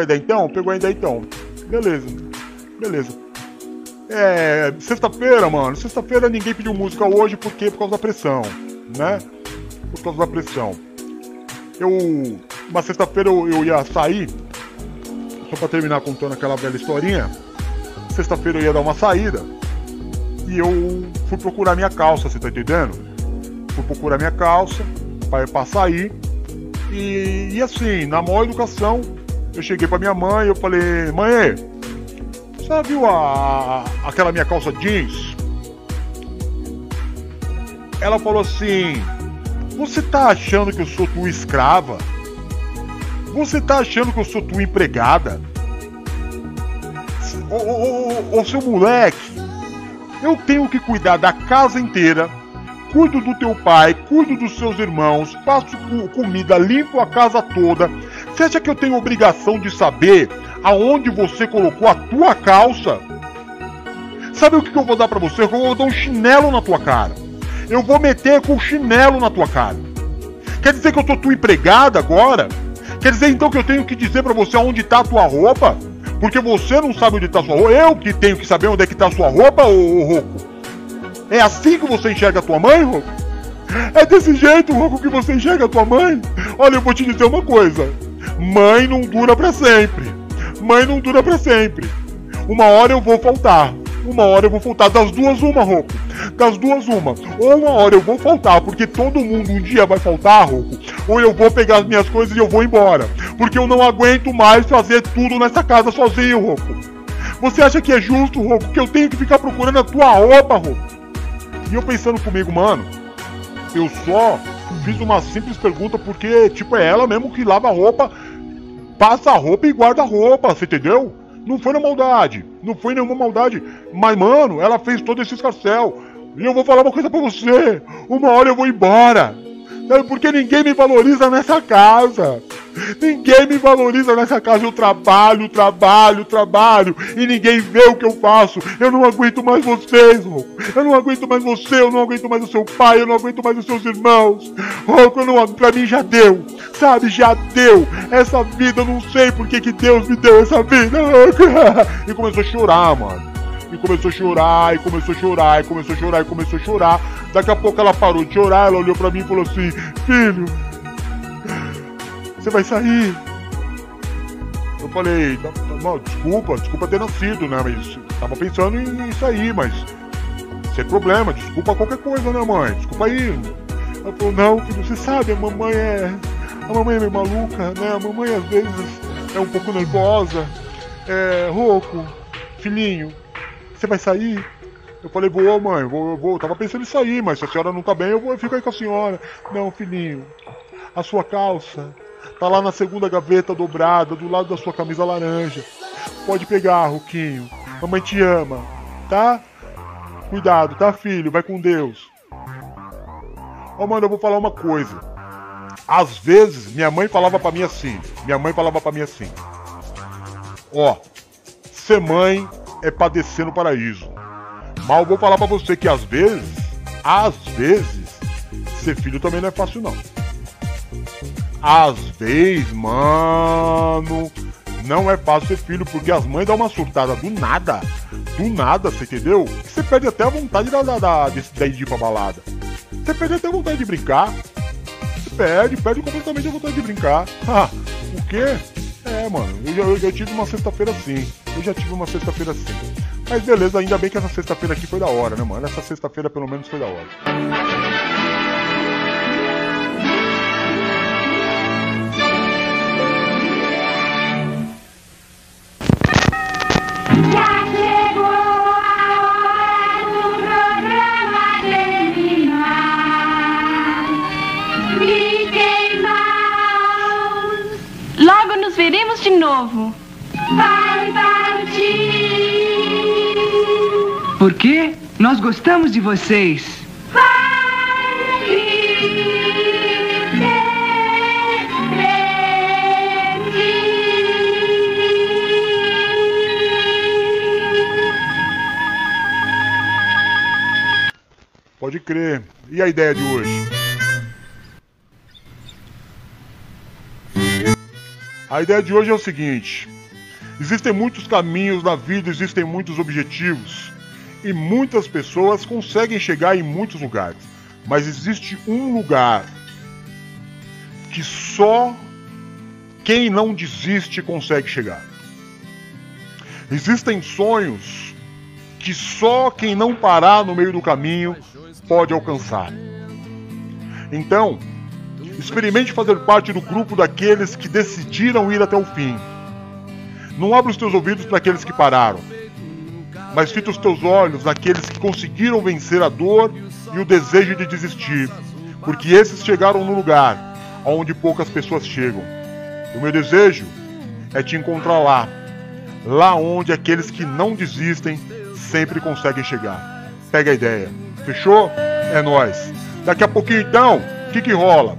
a ideia então? Pegou a ideia então. Beleza. Beleza. É. Sexta-feira, mano. Sexta-feira ninguém pediu música hoje porque por causa da pressão, né? Por causa da pressão. Eu. Uma sexta-feira eu, eu ia sair. Só pra terminar contando aquela velha historinha. Sexta-feira eu ia dar uma saída. E eu fui procurar minha calça, você tá entendendo? Fui procurar minha calça pra, pra sair. E, e assim, na maior educação, eu cheguei pra minha mãe e eu falei, mãe, você viu a, aquela minha calça jeans? Ela falou assim, você tá achando que eu sou tua escrava? Você tá achando que eu sou tua empregada? Ô, ô, ô, ô seu moleque, eu tenho que cuidar da casa inteira, cuido do teu pai, cuido dos seus irmãos, faço comida, limpo a casa toda. Você acha que eu tenho obrigação de saber aonde você colocou a tua calça? Sabe o que eu vou dar para você? Eu vou dar um chinelo na tua cara. Eu vou meter com o chinelo na tua cara. Quer dizer que eu tô tua empregada agora? Quer dizer então que eu tenho que dizer para você aonde tá a tua roupa? Porque você não sabe onde tá a sua roupa. Eu que tenho que saber onde é que tá a sua roupa, ô, ô Roco. É assim que você enxerga a tua mãe, Roco? É desse jeito, Roco, que você enxerga a tua mãe? Olha, eu vou te dizer uma coisa. Mãe não dura para sempre. Mãe não dura para sempre. Uma hora eu vou faltar. Uma hora eu vou faltar. Das duas, uma, Roco. Das duas, uma. Ou uma hora eu vou faltar, porque todo mundo um dia vai faltar, Roco. Ou eu vou pegar as minhas coisas e eu vou embora. Porque eu não aguento mais fazer tudo nessa casa sozinho, Roco. Você acha que é justo, Roco, que eu tenho que ficar procurando a tua roupa, Roco? E eu pensando comigo, mano, eu só fiz uma simples pergunta porque, tipo, é ela mesmo que lava a roupa, passa roupa e guarda roupa, você entendeu? Não foi na maldade, não foi nenhuma maldade. Mas, mano, ela fez todo esse escarcel. E eu vou falar uma coisa pra você: uma hora eu vou embora. Porque ninguém me valoriza nessa casa. Ninguém me valoriza nessa casa. Eu trabalho, trabalho, trabalho. E ninguém vê o que eu faço. Eu não aguento mais vocês, Rouco. Eu não aguento mais você. Eu não aguento mais o seu pai. Eu não aguento mais os seus irmãos. Rouco, não, pra mim já deu. Sabe, já deu. Essa vida, eu não sei por que, Deus me deu essa vida. E começou a chorar, mano. E começou a chorar, e começou a chorar, e começou a chorar, e começou a chorar. Daqui a pouco ela parou de chorar, ela olhou pra mim e falou assim: Filho, você vai sair. Eu falei, tá, tá, desculpa, desculpa ter nascido, né? Mas tava pensando em, sair, mas sem problema, desculpa qualquer coisa, né, mãe? Desculpa aí. Ela falou, não, filho, você sabe, a mamãe é. A mamãe é meio maluca, né? A mamãe às vezes é um pouco nervosa. É. rouco, filhinho, você vai sair? Eu falei, vou, mãe, vou, vou. Tava pensando em sair, mas se a senhora não tá bem, eu, vou, eu fico aí com a senhora. Não, filhinho, a sua calça Tá lá na segunda gaveta dobrada, do lado da sua camisa laranja. Pode pegar, Ruquinho. Mamãe te ama, tá? Cuidado, tá, filho? Vai com Deus. Ó, oh, mano, eu vou falar uma coisa. Às vezes, minha mãe falava para mim assim. Minha mãe falava para mim assim. Ó, oh, ser mãe é padecer no paraíso. Mas eu vou falar para você que às vezes, às vezes, ser filho também não é fácil não. Às vezes, mano, não é fácil ser filho, porque as mães dão uma surtada do nada. Do nada, você entendeu? Você perde até a vontade da, da, da, de, de ir pra balada. Você perde até a vontade de brincar. Você perde, perde completamente a vontade de brincar. Ah, o quê? É, mano, eu, eu, eu tive uma sexta-feira assim. Eu já tive uma sexta-feira assim. Mas beleza, ainda bem que essa sexta-feira aqui foi da hora, né, mano? Essa sexta-feira pelo menos foi da hora. Veremos de novo. Vai partir. Por quê? Nós gostamos de vocês. Pode crer. E a ideia de hoje? A ideia de hoje é o seguinte: existem muitos caminhos na vida, existem muitos objetivos e muitas pessoas conseguem chegar em muitos lugares, mas existe um lugar que só quem não desiste consegue chegar. Existem sonhos que só quem não parar no meio do caminho pode alcançar. Então, experimente fazer parte do grupo daqueles que decidiram ir até o fim. Não abra os teus ouvidos para aqueles que pararam, mas fita os teus olhos naqueles que conseguiram vencer a dor e o desejo de desistir, porque esses chegaram no lugar onde poucas pessoas chegam. O meu desejo é te encontrar lá, lá onde aqueles que não desistem sempre conseguem chegar. Pega a ideia. Fechou? É nós. Daqui a pouquinho então, o que, que rola?